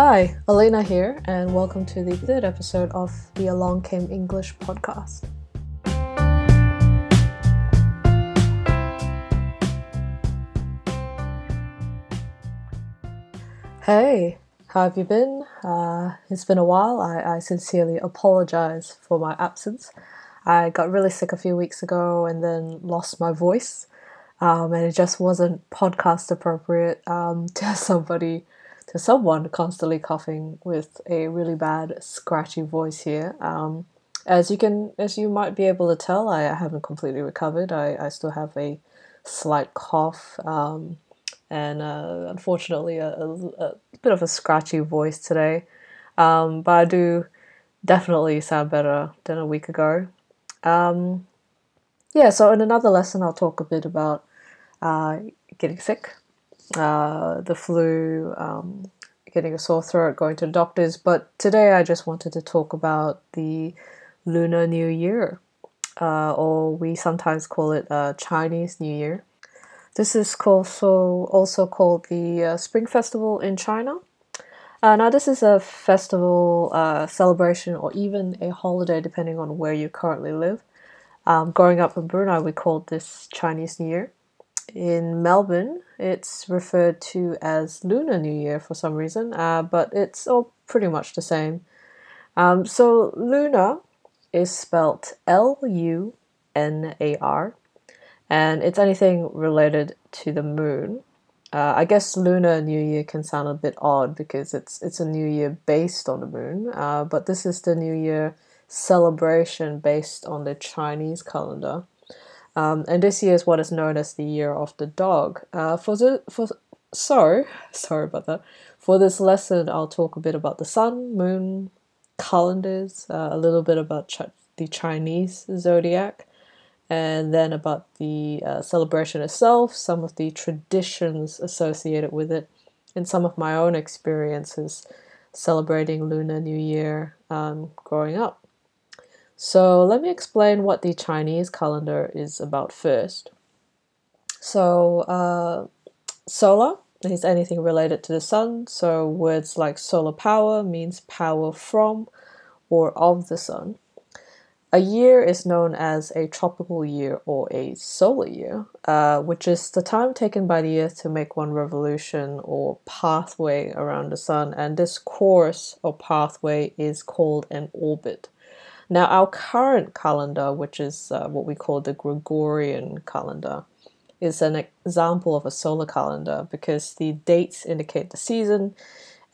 Hi, Elena here, and welcome to the third episode of the Along Came English podcast. Hey, how have you been? Uh, it's been a while. I, I sincerely apologize for my absence. I got really sick a few weeks ago and then lost my voice, um, and it just wasn't podcast appropriate um, to somebody to someone constantly coughing with a really bad scratchy voice here. Um, as you can, as you might be able to tell, I haven't completely recovered. I, I still have a slight cough, um, and uh, unfortunately, a, a, a, bit of a scratchy voice today. Um, but I do definitely sound better than a week ago. Um, yeah, so in another lesson, I'll talk a bit about uh, getting sick uh, the flu, um, getting a sore throat, going to doctors. But today I just wanted to talk about the Lunar New Year, uh, or we sometimes call it uh, Chinese New Year. This is also also called the uh, Spring Festival in China. Uh, now, this is a festival, uh, celebration, or even a holiday, depending on where you currently live. Um, growing up in Brunei, we called this Chinese New Year in Melbourne, it's referred to as Lunar New Year for some reason, uh, but it's all pretty much the same. Um, so, lunar is spelt L U N A R, and it's anything related to the moon. Uh, I guess Lunar New Year can sound a bit odd because it's it's a new year based on the moon, uh, but this is the New Year celebration based on the Chinese calendar. Um, and this year is what is known as the year of the dog. Uh, for the for so sorry about that. For this lesson, I'll talk a bit about the sun, moon, calendars, uh, a little bit about the Chinese zodiac, and then about the uh, celebration itself, some of the traditions associated with it, and some of my own experiences celebrating Lunar New Year um, growing up. So let me explain what the Chinese calendar is about first. So, uh, solar is anything related to the sun. So, words like solar power means power from or of the sun. A year is known as a tropical year or a solar year, uh, which is the time taken by the Earth to make one revolution or pathway around the sun. And this course or pathway is called an orbit. Now, our current calendar, which is uh, what we call the Gregorian calendar, is an example of a solar calendar because the dates indicate the season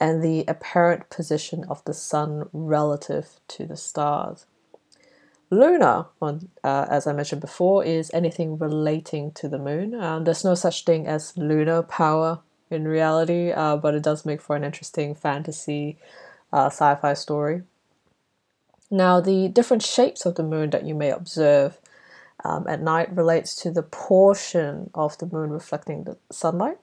and the apparent position of the sun relative to the stars. Lunar, uh, as I mentioned before, is anything relating to the moon. Um, there's no such thing as lunar power in reality, uh, but it does make for an interesting fantasy uh, sci fi story. Now, the different shapes of the moon that you may observe um, at night relates to the portion of the moon reflecting the sunlight.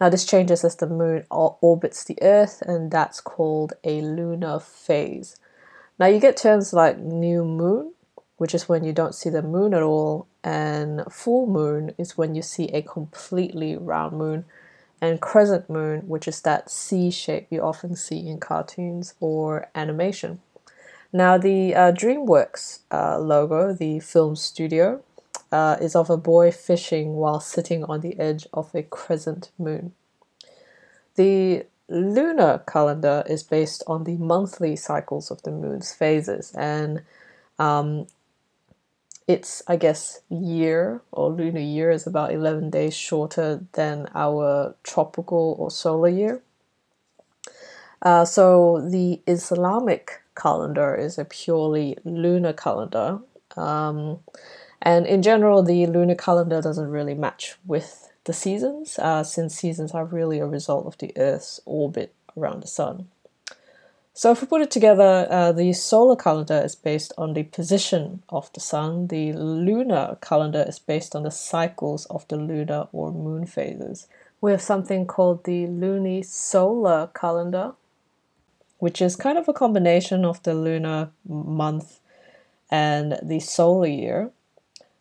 Now, this changes as the moon orbits the Earth, and that's called a lunar phase. Now, you get terms like new moon, which is when you don't see the moon at all, and full moon is when you see a completely round moon, and crescent moon, which is that C shape you often see in cartoons or animation. Now, the uh, DreamWorks uh, logo, the film studio, uh, is of a boy fishing while sitting on the edge of a crescent moon. The lunar calendar is based on the monthly cycles of the moon's phases, and um, its, I guess, year or lunar year is about 11 days shorter than our tropical or solar year. Uh, so the Islamic calendar is a purely lunar calendar. Um, and in general, the lunar calendar doesn't really match with the seasons, uh, since seasons are really a result of the Earth's orbit around the Sun. So, if we put it together, uh, the solar calendar is based on the position of the Sun, the lunar calendar is based on the cycles of the lunar or moon phases. We have something called the lunisolar calendar, which is kind of a combination of the lunar month and the solar year.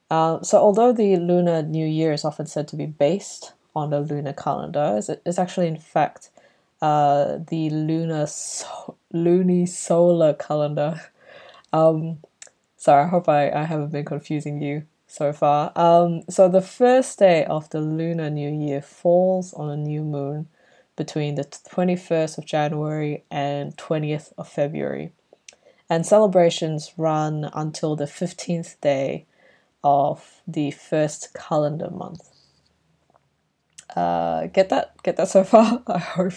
Uh, so, although the lunar new year is often said to be based on the lunar calendar, it's, actually, in fact, uh, the lunar so- lunisolar calendar. Um, sorry, I hope I, I haven't been confusing you so far. Um, so the first day of the lunar new year falls on a new moon between the 21st of January and 20th of February. And celebrations run until the 15th day of the first calendar month. Uh, get that? Get that so far? I hope.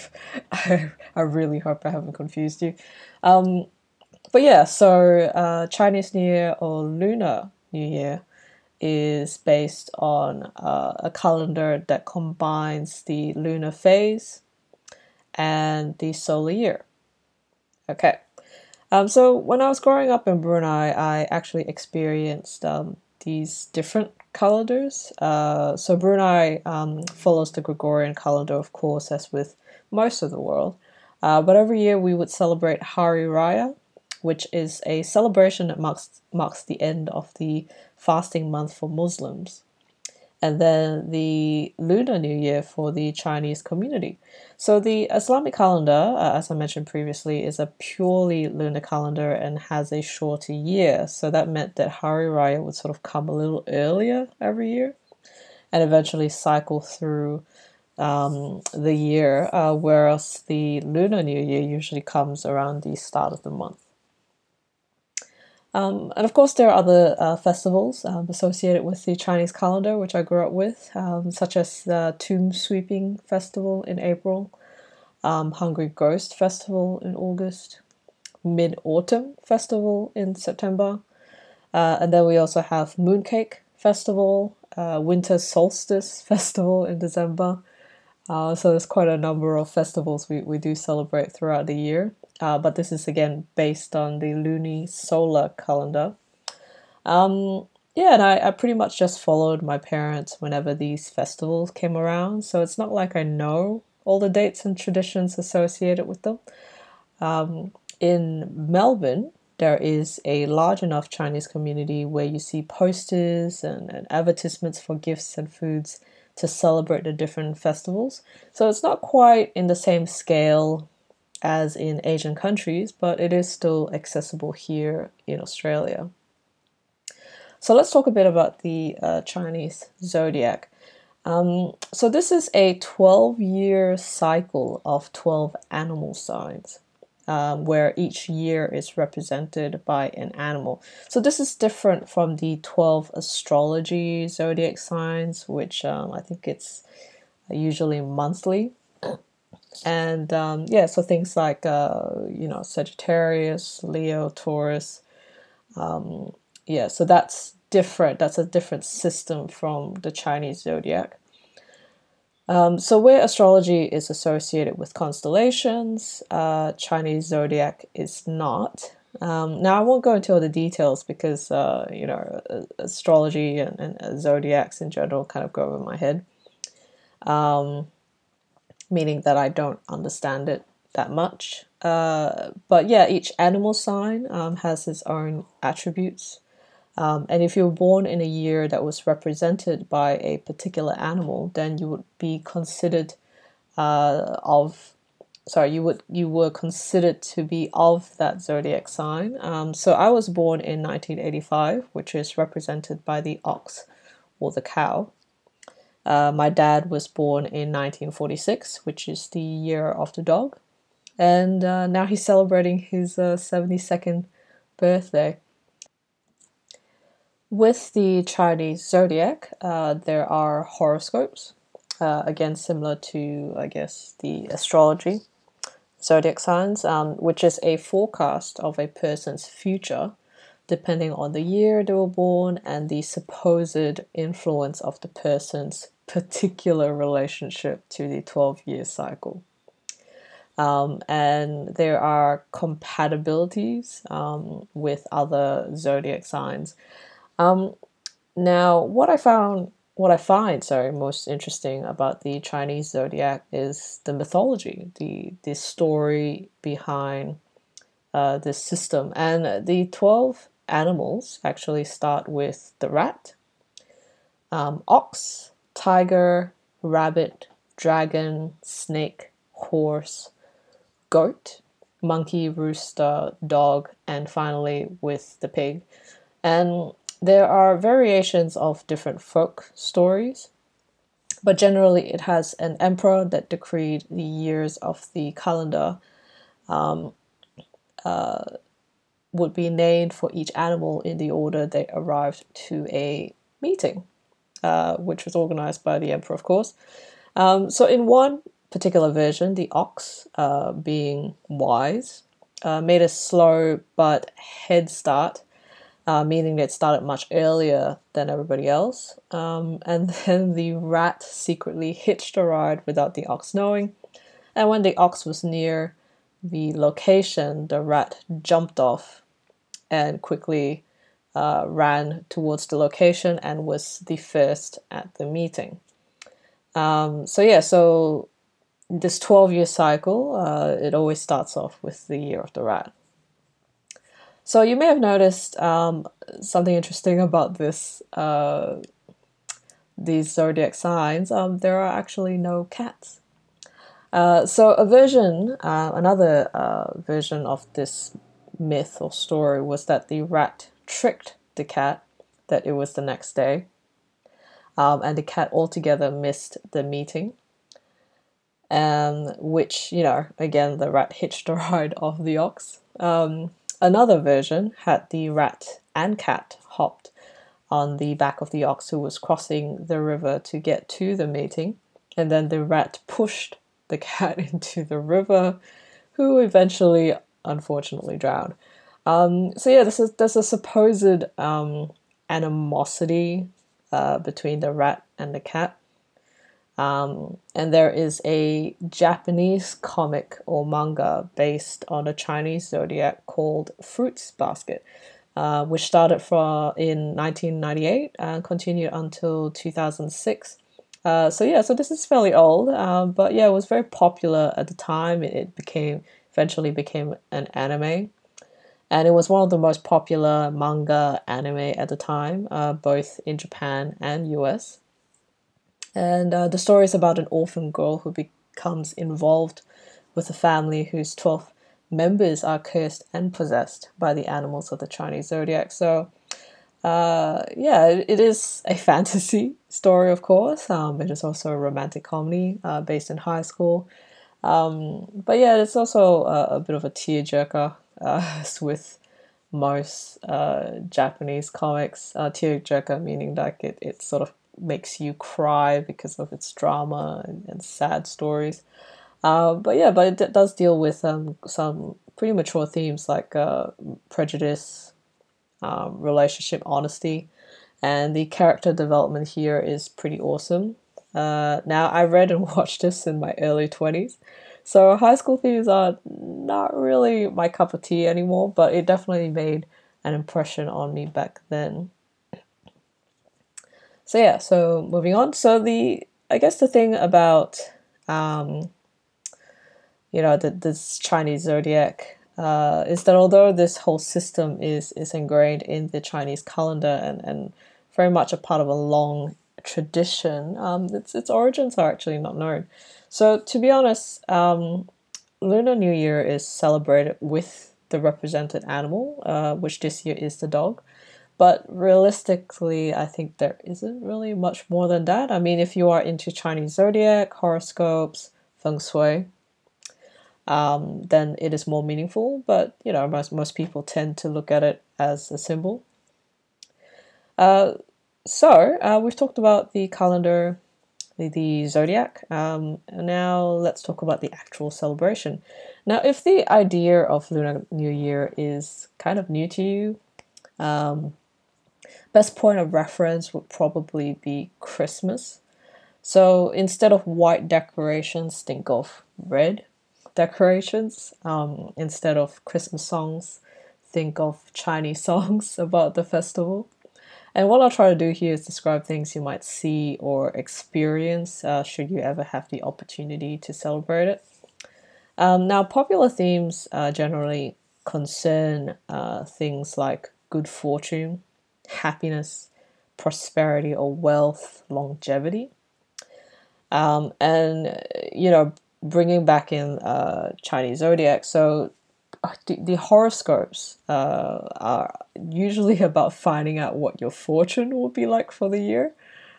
I, I really hope I haven't confused you. Um, but yeah, so uh, Chinese New Year or Lunar New Year is based on uh, a calendar that combines the lunar phase and the solar year. Okay. Um, so when I was growing up in Brunei, I actually experienced um, these different calendars. Uh, so Brunei um, follows the Gregorian calendar, of course, as with most of the world. Uh, but every year we would celebrate Hari Raya, which is a celebration that marks marks the end of the fasting month for Muslims and then the Lunar New Year for the Chinese community. So the Islamic calendar, uh, as I mentioned previously, is a purely lunar calendar and has a shorter year. So that meant that Hari Raya would sort of come a little earlier every year and eventually cycle through um, the year, uh, whereas the Lunar New Year usually comes around the start of the month. Um, and of course, there are other uh, festivals um, associated with the Chinese calendar, which I grew up with, um, such as the Tomb Sweeping Festival in April, um, Hungry Ghost Festival in August, Mid Autumn Festival in September, uh, and then we also have Mooncake Festival, uh, Winter Solstice Festival in December. Uh, so there's quite a number of festivals we, we do celebrate throughout the year uh, but this is again based on the lunisolar calendar. Um, yeah, and I, I pretty much just followed my parents whenever these festivals came around, so it's not like I know all the dates and traditions associated with them. Um, in Melbourne, there is a large enough Chinese community where you see posters and, and advertisements for gifts and foods to celebrate the different festivals. So it's not quite in the same scale as in Asian countries, but it is still accessible here in Australia. So let's talk a bit about the uh, Chinese zodiac. Um, so this is a 12 year cycle of 12 animal signs. Um, where each year is represented by an animal. So this is different from the 12 astrology zodiac signs, which um, I think it's usually monthly and um, yeah, so things like uh, you know Sagittarius, Leo, Taurus. Um, yeah, so that's different. That's a different system from the Chinese zodiac. Um, so where astrology is associated with constellations, uh, Chinese zodiac is not. Um, now I won't go into all the details because uh, you know astrology and, and, zodiacs in general kind of go over my head. Meaning that I don't understand it that much. Uh, but yeah, each animal sign um, has its own attributes. Um, and if you were born in a year that was represented by a particular animal, then you would be considered uh, of sorry you would you were considered to be of that zodiac sign. Um, so I was born in 1985, which is represented by the ox or the cow. Uh, my dad was born in 1946, which is the year of the dog, and uh, now he's celebrating his uh, 72nd birthday. With the Chinese zodiac, uh, there are horoscopes, uh, again, similar to, I guess, the astrology zodiac signs, um, which is a forecast of a person's future depending on the year they were born and the supposed influence of the person's particular relationship to the 12 year cycle. Um, and there are compatibilities um, with other zodiac signs. Um, now, what I found, what I find, sorry, most interesting about the Chinese zodiac is the mythology, the the story behind uh, this system, and the twelve animals actually start with the rat, um, ox, tiger, rabbit, dragon, snake, horse, goat, monkey, rooster, dog, and finally with the pig. And there are variations of different folk stories, but generally it has an emperor that decreed the years of the calendar um, uh, would be named for each animal in the order they arrived to a meeting, uh, which was organized by the emperor, of course. Um, so, in one particular version, the ox, uh, being wise, uh, made a slow but head start, uh, meaning it started much earlier than everybody else. Um, and then the rat secretly hitched a ride without the ox knowing. And when the ox was near the location, the rat jumped off and quickly uh, ran towards the location and was the first at the meeting. Um, so yeah, so this 12 year cycle, uh, it always starts off with the year of the rat. So you may have noticed um, something interesting about this uh, these zodiac signs. Um, there are actually no cats. Uh, so a version, uh, another uh, version of this myth or story was that the rat tricked the cat that it was the next day, um, and the cat altogether missed the meeting. Um, which you know, again, the rat hitched a ride of the ox. Um, another version had the rat and cat hopped on the back of the ox who was crossing the river to get to the meeting, and then the rat pushed the cat into the river, who eventually unfortunately drowned. Um, so yeah, this is there's a supposed um, animosity uh, between the rat and the cat. Um, and there is a Japanese comic or manga based on a Chinese zodiac called Fruits Basket, uh, which started from in 1998 and continued until 2006. Uh, so yeah, so this is fairly old, uh, but yeah, it was very popular at the time. It became eventually became an anime. And it was one of the most popular manga anime at the time, uh, both in Japan and US. And uh, the story is about an orphan girl who becomes involved with a family whose 12 members are cursed and possessed by the animals of the Chinese zodiac. So, uh, yeah, it is a fantasy story, of course. Um, it is also a romantic comedy uh, based in high school. Um, but yeah, it's also a, a bit of a tearjerker uh, with most uh, Japanese comics. Uh, tearjerker meaning like it, it sort of makes you cry because of its drama and, and sad stories. Uh, but yeah, but it d- does deal with um, some pretty mature themes like uh, prejudice, um, relationship honesty, and the character development here is pretty awesome. Uh, now, I read and watched this in my early 20s, so high school themes are not really my cup of tea anymore, but it definitely made an impression on me back then. So yeah, so moving on. So the I guess the thing about um, you know the, this Chinese zodiac uh, is that although this whole system is is ingrained in the Chinese calendar and, and very much a part of a long tradition, um, its its origins are actually not known. So to be honest, um, Lunar New Year is celebrated with the represented animal, uh, which this year is the dog. But realistically, I think there isn't really much more than that. I mean, if you are into Chinese zodiac, horoscopes, feng shui, um, then it is more meaningful. But you know, most most people tend to look at it as a symbol. Uh, so uh, we've talked about the calendar the, the zodiac. Um, now let's talk about the actual celebration. Now, if the idea of Lunar New Year is kind of new to you, um, best point of reference would probably be Christmas. So instead of white decorations, think of red decorations. Um, instead of Christmas songs, think of Chinese songs about the festival. And what I'll try to do here is describe things you might see or experience uh, should you ever have the opportunity to celebrate it. Um, now, popular themes uh, generally concern uh, things like good fortune, happiness, prosperity, or wealth, longevity. Um, and, you know, bringing back in uh, Chinese zodiac. So uh, the, the horoscopes uh, are usually about finding out what your fortune will be like for the year,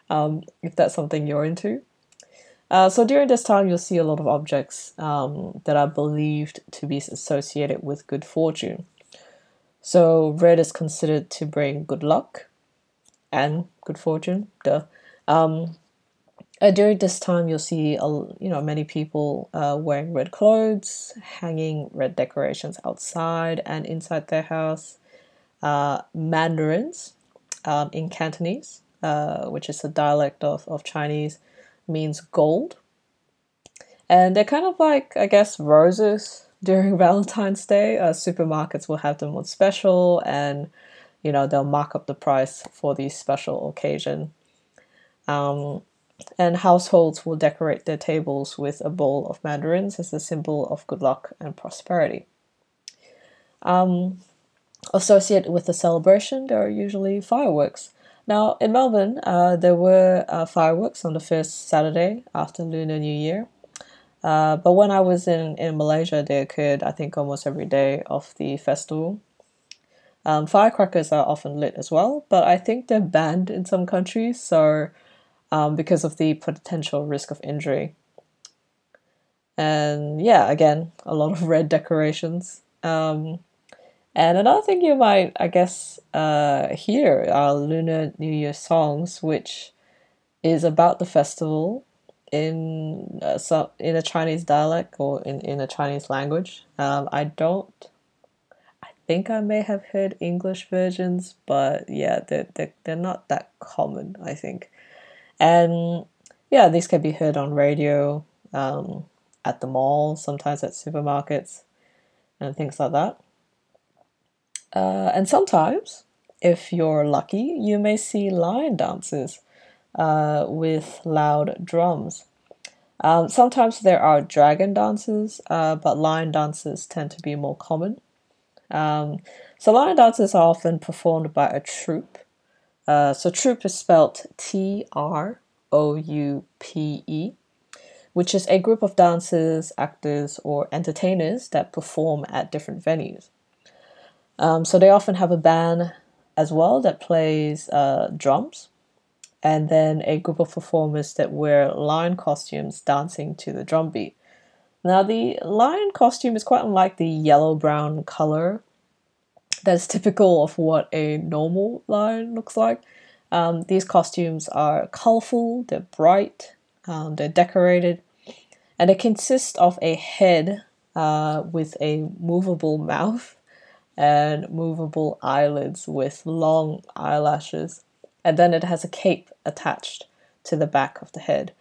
um, if that's something you're into. Uh, so during this time, you'll see a lot of objects um, that are believed to be associated with good fortune. So red is considered to bring good luck and good fortune. Duh. Um, uh, during this time, you'll see a, you know many people uh, wearing red clothes, hanging red decorations outside and inside their house. Uh, mandarins um, in Cantonese, uh, which is a dialect of, of Chinese, means gold. And they're kind of like, I guess, roses during Valentine's Day. Uh, supermarkets will have them on special and, you know, they'll mark up the price for the special occasion. Um, and households will decorate their tables with a bowl of mandarins as a symbol of good luck and prosperity. Um, associated with the celebration, there are usually fireworks. Now, in Melbourne, uh, there were uh, fireworks on the first Saturday after Lunar New Year. Uh, but when I was in, in Malaysia, they occurred, I think, almost every day of the festival. Um, firecrackers are often lit as well, but I think they're banned in some countries, so um, because of the potential risk of injury. And yeah, again, a lot of red decorations. Um, and another thing you might, I guess, uh, hear are Lunar New Year songs, which is about the festival in uh, some in a Chinese dialect or in, in a Chinese language. Um, I don't. I think I may have heard English versions, but yeah, they're, they're, they're not that common, I think. And yeah, these can be heard on radio, um, at the mall, sometimes at supermarkets, and things like that. Uh, and sometimes, if you're lucky, you may see lion dances uh, with loud drums. Um, sometimes there are dragon dances, uh, but lion dances tend to be more common. Um, so lion dances are often performed by a troupe. Uh, so troupe is spelled T R O U P E, which is a group of dancers, actors, or entertainers that perform at different venues. Um, so they often have a band as well that plays uh, drums, and then a group of performers that wear lion costumes dancing to the drum beat. Now, the lion costume is quite unlike the yellow brown color that is typical of what a normal lion looks like. Um, these costumes are colorful, they're bright, um, they're decorated, and they consist of a head uh, with a movable mouth and movable eyelids with long eyelashes. And then it has a cape attached to the back of the head.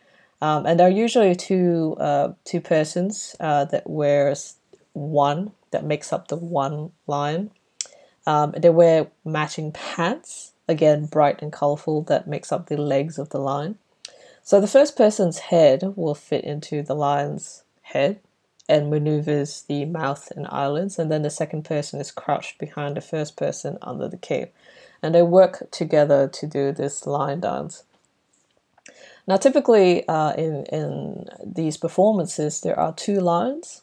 Um, and there are usually two uh, two persons uh, that wears one that makes up the one lion. Um, they wear matching pants, again bright and colorful, that makes up the legs of the lion. So the first person's head will fit into the lion's head, and maneuvers the mouth and eyelids, and then the second person is crouched behind the first person under the cape. And they work together to do this lion dance. Now, typically uh, in, in these performances, there are two lions,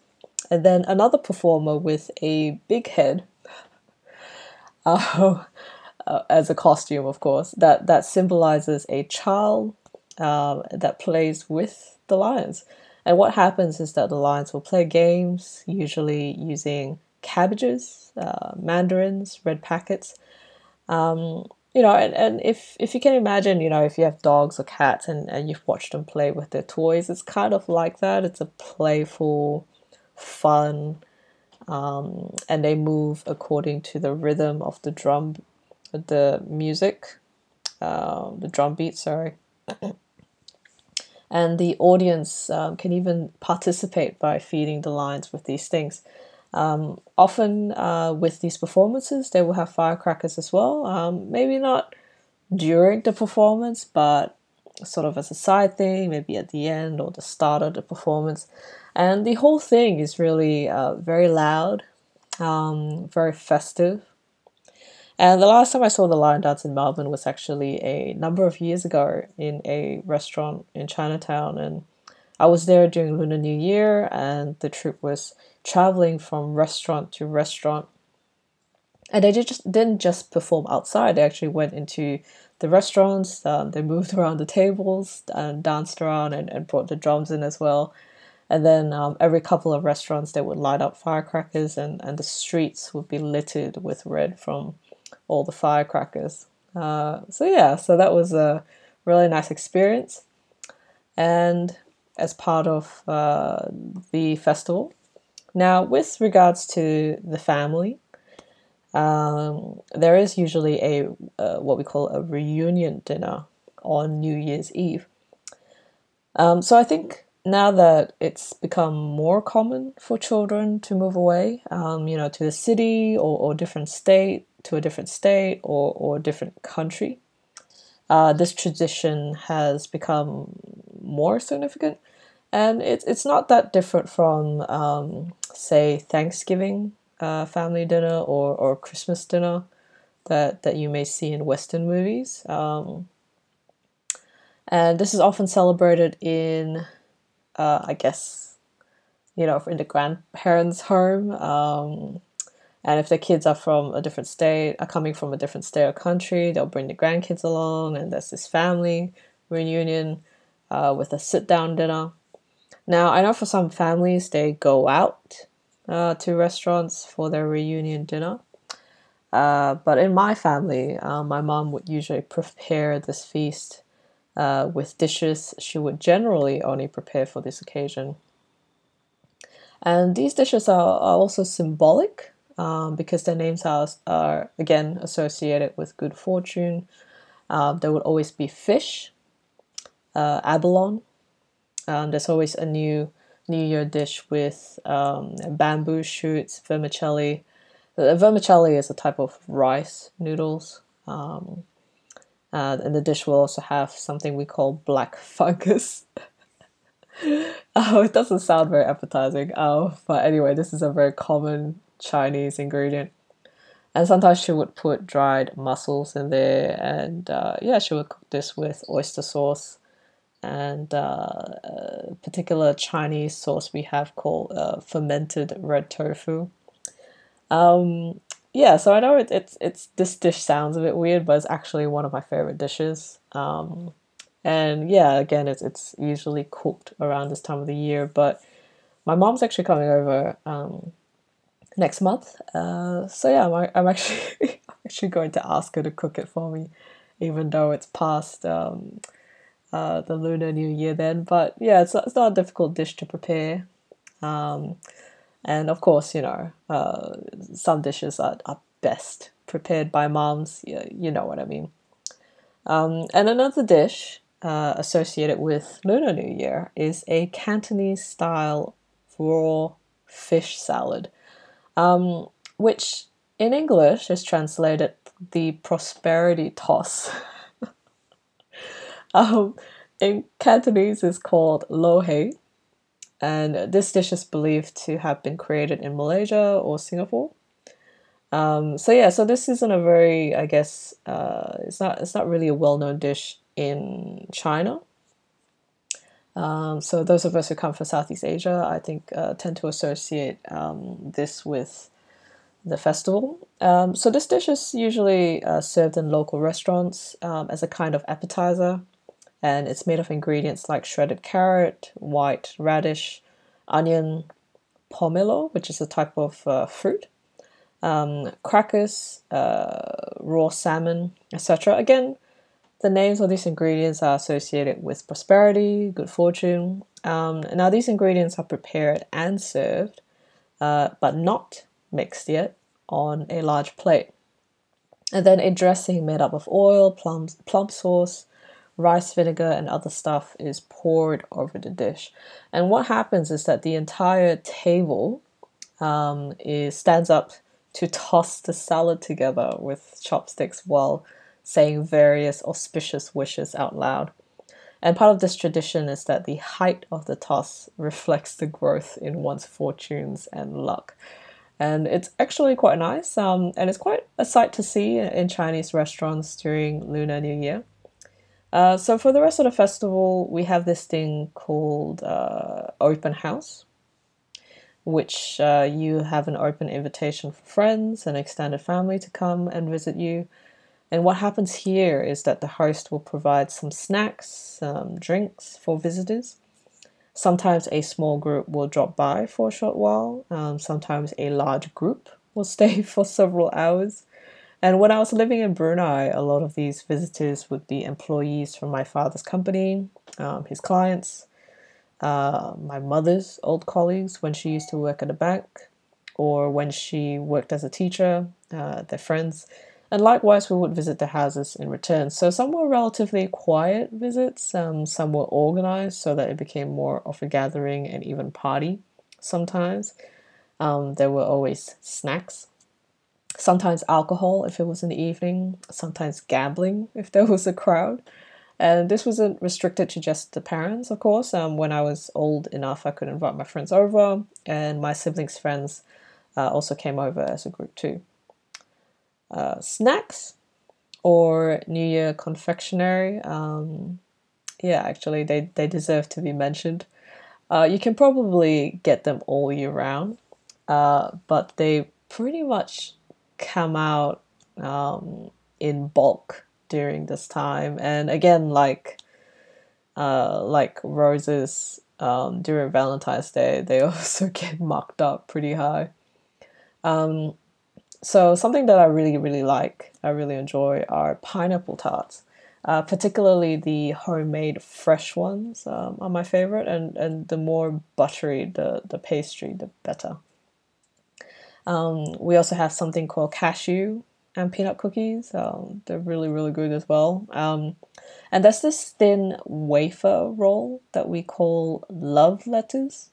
and then another performer with a big head, uh, as a costume, of course, that, that symbolizes a child um, that plays with the lions. And what happens is that the lions will play games, usually using cabbages, uh, mandarins, red packets. Um, you know, and, and if, if you can imagine, you know, if you have dogs or cats and, and you've watched them play with their toys, it's kind of like that. It's a playful, fun, um, and they move according to the rhythm of the drum, the music, uh, the drum beat, sorry. and the audience um, can even participate by feeding the lions with these things. Um, often uh, with these performances, they will have firecrackers as well. Um, maybe not during the performance, but sort of as a side thing, maybe at the end or the start of the performance. And the whole thing is really uh, very loud, um, very festive. And the last time I saw the lion dance in Melbourne was actually a number of years ago in a restaurant in Chinatown. And I was there during Lunar New Year, and the troupe was traveling from restaurant to restaurant. And they just didn't just perform outside; they actually went into the restaurants. Um, they moved around the tables and danced around and, and brought the drums in as well. And then um, every couple of restaurants, they would light up firecrackers, and, and the streets would be littered with red from all the firecrackers. Uh, so, yeah, so that was a really nice experience. And as part of uh, the festival. Now, with regards to the family, um, there is usually a uh, what we call a reunion dinner on New Year's Eve. Um, so I think now that it's become more common for children to move away, um, you know, to the city or, or different state, to a different state or, or different country, uh, this tradition has become more significant. And it's, it's not that different from, um, say, Thanksgiving uh, family dinner or, or Christmas dinner that, that you may see in Western movies. Um, and this is often celebrated in uh, I guess, you know, in the grandparents' home. Um, and if the kids are from a different state, are coming from a different state or country, they'll bring the grandkids along, and there's this family reunion uh, with a sit down dinner. Now, I know for some families, they go out uh, to restaurants for their reunion dinner. Uh, but in my family, uh, my mom would usually prepare this feast uh, with dishes she would generally only prepare for this occasion. And these dishes are, are also symbolic um, because their names are, are, again, associated with good fortune. Um, there would always be fish, uh, abalone. Um, there's always a new New Year dish with um, bamboo shoots, vermicelli. Uh, vermicelli is a type of rice noodles. Um, uh, and the dish will also have something we call black fungus. oh, it doesn't sound very appetizing. Oh, but anyway, this is a very common Chinese ingredient. And sometimes she would put dried mussels in there, and uh, yeah, she would cook this with oyster sauce and uh, a particular Chinese sauce we have called uh, fermented red tofu. Um, yeah, so I know it, it's it's this dish sounds a bit weird, but it's actually one of my favorite dishes. Um, and yeah, again, it's it's usually cooked around this time of the year. But my mom's actually coming over um, next month, uh, so yeah, I'm, I'm actually actually going to ask her to cook it for me, even though it's past um, uh, the Lunar New Year then. But yeah, it's it's not a difficult dish to prepare. Um, and of course, you know, uh, some dishes are, are best prepared by moms. You, you know what I mean. Um, and another dish uh, associated with Lunar New Year is a Cantonese style raw fish salad, um, which in English is translated the prosperity toss. um, in Cantonese is called lo hei, and this dish is believed to have been created in Malaysia or Singapore. Um, so yeah, so this isn't a very, I guess, uh, it's not it's not really a well-known dish in China. Um, so those of us who come from Southeast Asia, I think, uh, tend to associate um, this with the festival. Um, so this dish is usually uh, served in local restaurants um, as a kind of appetizer and it's made of ingredients like shredded carrot, white radish, onion, pomelo, which is a type of uh, fruit, um, crackers, uh, raw salmon, etc. Again, the names of these ingredients are associated with prosperity, good fortune. Um, now, these ingredients are prepared and served, uh, but not mixed yet, on a large plate. And then a dressing made up of oil, plum, plum sauce, rice vinegar and other stuff is poured over the dish. And what happens is that the entire table um, is stands up to toss the salad together with chopsticks while saying various auspicious wishes out loud. And part of this tradition is that the height of the toss reflects the growth in one's fortunes and luck. And it's actually quite nice, um, and it's quite a sight to see in Chinese restaurants during Lunar New Year. Uh, so for the rest of the festival, we have this thing called uh, open house, which uh, you have an open invitation for friends and extended family to come and visit you. And what happens here is that the host will provide some snacks, some drinks for visitors. Sometimes a small group will drop by for a short while. Um, sometimes a large group will stay for several hours. And when I was living in Brunei, a lot of these visitors would be employees from my father's company, um, his clients, uh, my mother's old colleagues when she used to work at a bank, or when she worked as a teacher, uh, their friends. And likewise, we would visit their houses in return. So some were relatively quiet visits, um, some were organized so that it became more of a gathering and even party sometimes. Um, there were always snacks sometimes alcohol if it was in the evening, sometimes gambling if there was a crowd. And this wasn't restricted to just the parents, of course. Um, when I was old enough, I could invite my friends over, and my siblings' friends uh, also came over as a group too. Uh, snacks or New Year confectionery. Um, yeah, actually, they, they deserve to be mentioned. Uh, you can probably get them all year round, uh, but they pretty much come out um, in bulk during this time. And again, like uh, like roses um, during Valentine's Day, they also get marked up pretty high. Um, so something that I really really like, I really enjoy are pineapple tarts. Uh, particularly the homemade fresh ones um, are my favorite, and, and the more buttery the, the pastry, the better. Um, we also have something called cashew and peanut cookies. Um, they're really, really good as well. Um, and that's this thin wafer roll that we call love letters.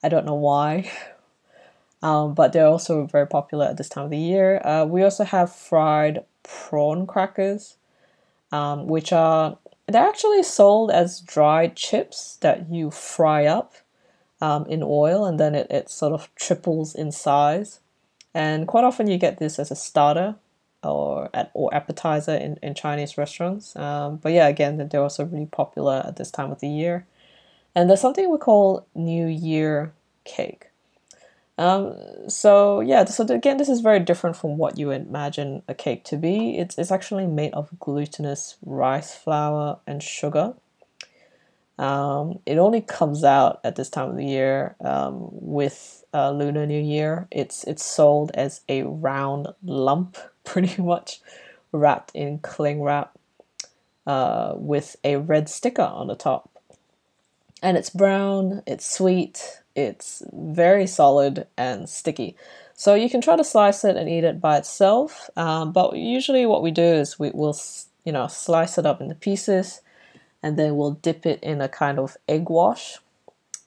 I don't know why, um, but they're also very popular at this time of the year. Uh, we also have fried prawn crackers, um, which are they're actually sold as dried chips that you fry up um, in oil and then it, it sort of triples in size. And quite often you get this as a starter or at, or appetizer in, in Chinese restaurants. Um, but yeah, again, they're also really popular at this time of the year. And there's something we call New Year cake. Um, so yeah, so again, this is very different from what you imagine a cake to be. It's, it's actually made of glutinous rice flour and sugar. Um, it only comes out at this time of the year um, with uh, Lunar New Year. It's it's sold as a round lump, pretty much wrapped in cling wrap uh, with a red sticker on the top. And it's brown, it's sweet, it's very solid and sticky. So you can try to slice it and eat it by itself, um, but usually what we do is we will, you know, slice it up into pieces and then we'll dip it in a kind of egg wash.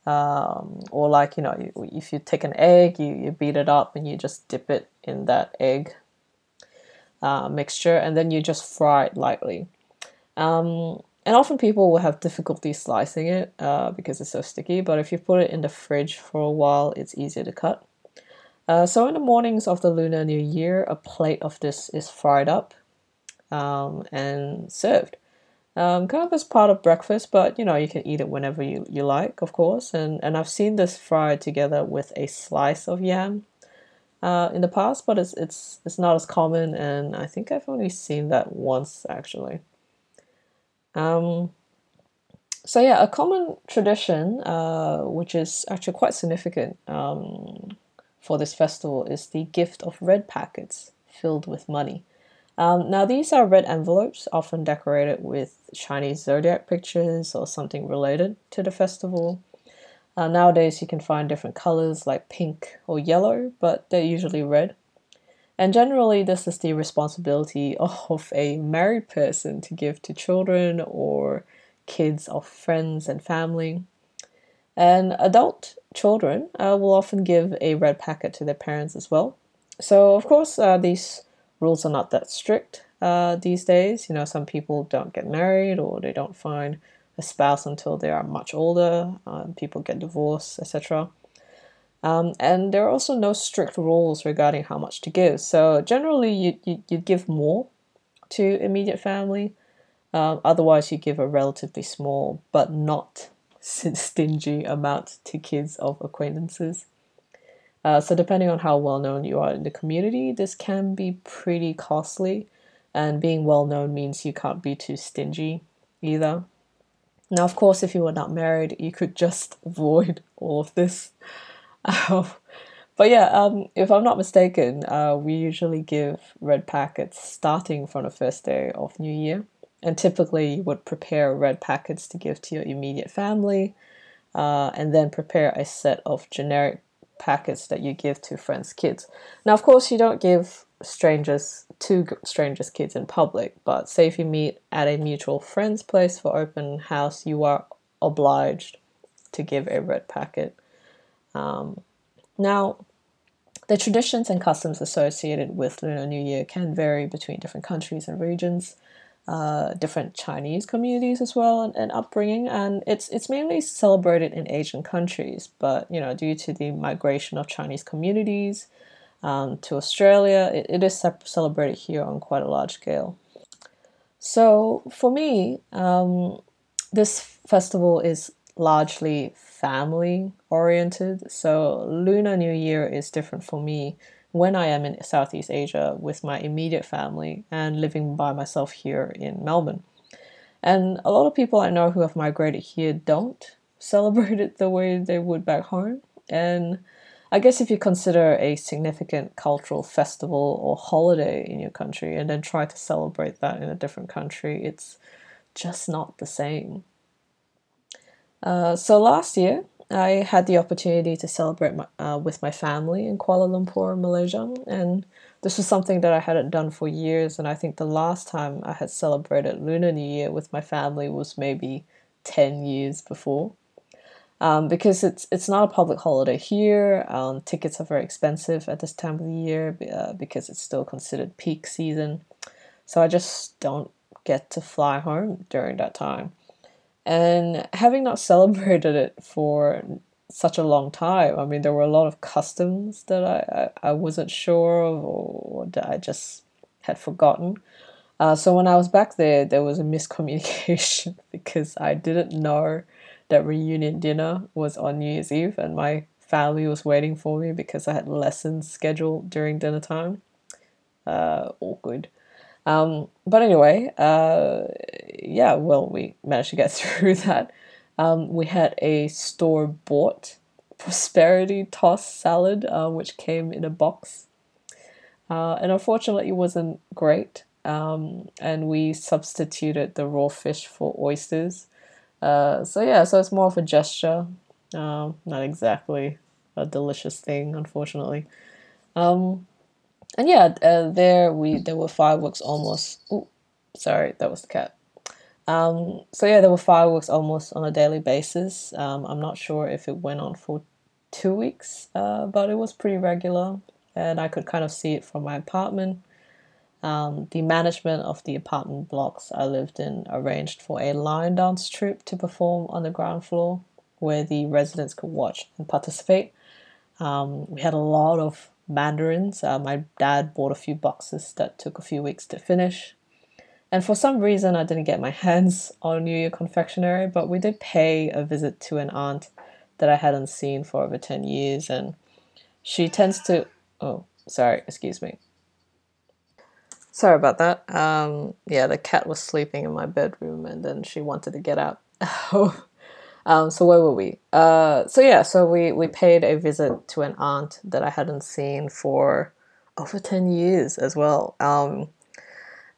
Um, or like you know, if you take an egg, you, you beat it up and you just dip it in that egg uh, mixture, and then you just fry it lightly. Um, and often people will have difficulty slicing it uh, because it's so sticky. But if you put it in the fridge for a while, it's easier to cut. Uh, so in the mornings of the Lunar New Year, a plate of this is fried up um, and served um, kind of as part of breakfast, but you know, you can eat it whenever you, you like, of course. And, and I've seen this fried together with a slice of yam uh, in the past, but it's, it's, it's not as common, and I think I've only seen that once actually. Um, so, yeah, a common tradition, uh, which is actually quite significant um, for this festival, is the gift of red packets filled with money. Um, now, these are red envelopes, often decorated with Chinese zodiac pictures or something related to the festival. Uh, nowadays, you can find different colors like pink or yellow, but they're usually red. And generally, this is the responsibility of a married person to give to children or kids of friends and family. And adult children uh, will often give a red packet to their parents as well. So, of course, uh, these rules are not that strict uh, these days. You know, some people don't get married or they don't find a spouse until they are much older. Um, people get divorced, etc. Um, and there are also no strict rules regarding how much to give. So generally, you you, you give more to immediate family, Um, otherwise, you give a relatively small but not stingy amount to kids of acquaintances. Uh, so, depending on how well known you are in the community, this can be pretty costly. And being well known means you can't be too stingy either. Now, of course, if you were not married, you could just avoid all of this. Um, but yeah, um, if I'm not mistaken, uh, we usually give red packets starting from the first day of New Year. And typically, you would prepare red packets to give to your immediate family, uh, and then prepare a set of generic packets that you give to friends' kids. Now, of course, you don't give strangers to strangers' kids in public, but say if you meet at a mutual friend's place for open house, you are obliged to give a red packet. Um, now, the traditions and customs associated with Lunar New Year can vary between different countries and regions, uh, different Chinese communities as well, and, and, upbringing. And it's it's mainly celebrated in Asian countries, but you know, due to the migration of Chinese communities um, to Australia, it, it is celebrated here on quite a large scale. So for me, um, this festival is largely family oriented. So Lunar New Year is different for me when I am in Southeast Asia with my immediate family and living by myself here in Melbourne. And a lot of people I know who have migrated here don't celebrate it the way they would back home. And I guess if you consider a significant cultural festival or holiday in your country and then try to celebrate that in a different country, it's just not the same. Uh, so last year, I had the opportunity to celebrate my, uh, with my family in Kuala Lumpur, Malaysia, and this was something that I hadn't done for years. And I think the last time I had celebrated Lunar New Year with my family was maybe ten years before. Um, because it's it's not a public holiday here. Um, tickets are very expensive at this time of the year uh, because it's still considered peak season. So I just don't get to fly home during that time. And having not celebrated it for such a long time, I mean, there were a lot of customs that I, I, I wasn't sure of or that I just had forgotten. Uh, so when I was back there, there was a miscommunication because I didn't know that reunion dinner was on New Year's Eve and my family was waiting for me because I had lessons scheduled during dinner time. Uh, awkward. Um, but anyway, uh, yeah, well, we managed to get through that. Um, we had a store bought prosperity toss salad, uh, which came in a box. Uh, and unfortunately, it wasn't great. Um, and we substituted the raw fish for oysters. Uh, so, yeah, so it's more of a gesture, um, not exactly a delicious thing, unfortunately. Um, and yeah, uh, there we there were fireworks almost. Ooh, sorry, that was the cat. Um, so yeah, there were fireworks almost on a daily basis. Um, I'm not sure if it went on for two weeks, uh, but it was pretty regular, and I could kind of see it from my apartment. Um, the management of the apartment blocks I lived in arranged for a lion dance troupe to perform on the ground floor, where the residents could watch and participate. Um, we had a lot of mandarins. Uh, my dad bought a few boxes that took a few weeks to finish. And for some reason, I didn't get my hands on New Year confectionery, but we did pay a visit to an aunt that I hadn't seen for over 10 years. And she tends to. Oh, sorry, excuse me. Sorry about that. Um, yeah, the cat was sleeping in my bedroom and then she wanted to get out. Um, so where were we? Uh, so yeah, so we we paid a visit to an aunt that I hadn't seen for over ten years as well. Um,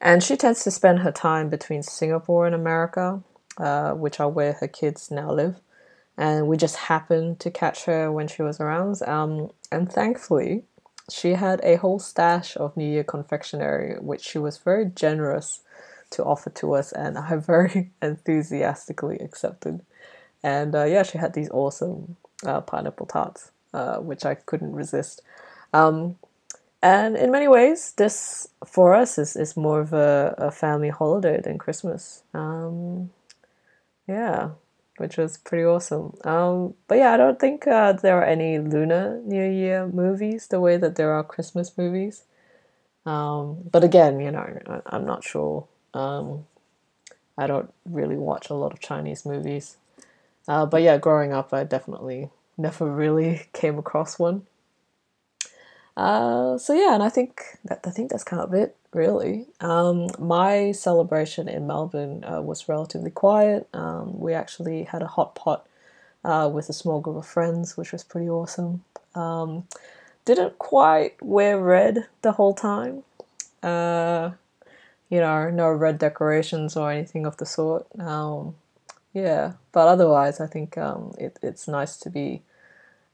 and she tends to spend her time between Singapore and America, uh, which are where her kids now live. And we just happened to catch her when she was around. Um, and thankfully, she had a whole stash of New Year confectionery, which she was very generous to offer to us, and I very enthusiastically accepted. And uh, yeah, she had these awesome uh, pineapple tarts, uh, which I couldn't resist. Um, and in many ways, this for us is, is more of a, a family holiday than Christmas. Um, yeah, which was pretty awesome. Um, but yeah, I don't think uh, there are any Lunar New Year movies the way that there are Christmas movies. Um, but again, you know, I, am not sure. Um, I don't really watch a lot of Chinese movies. Uh, but yeah, growing up, I definitely never really came across one. Uh, so yeah, and I think that I think that's kind of it, really. Um, my celebration in Melbourne uh, was relatively quiet. Um, we actually had a hot pot uh, with a small group of friends, which was pretty awesome. Um, didn't quite wear red the whole time. Uh, you know, no red decorations or anything of the sort. Yeah, but otherwise, I think um, it, it's nice to be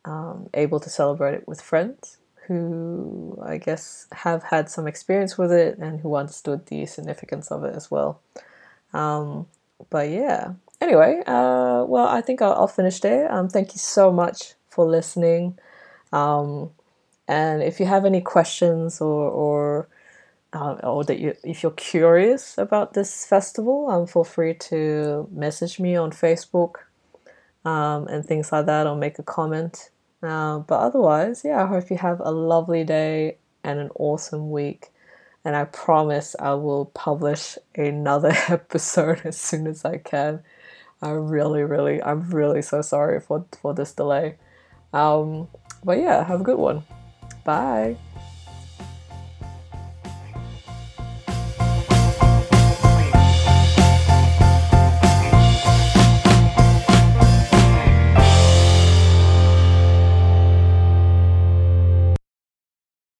um, able to celebrate it with friends who I guess have had some experience with it and who understood the significance of it as well. Um, but yeah, anyway, uh, well, I think I'll, I'll finish there. Um, thank you so much for listening. Um, and if you have any questions or, or uh, or that you, if you're curious about this festival, um, feel free to message me on Facebook um, and things like that, or make a comment. Uh, but otherwise, yeah, I hope you have a lovely day and an awesome week. And I promise I will publish another episode as soon as I can. I really, really, I'm really so sorry for, for this delay. Um, but yeah, have a good one. Bye.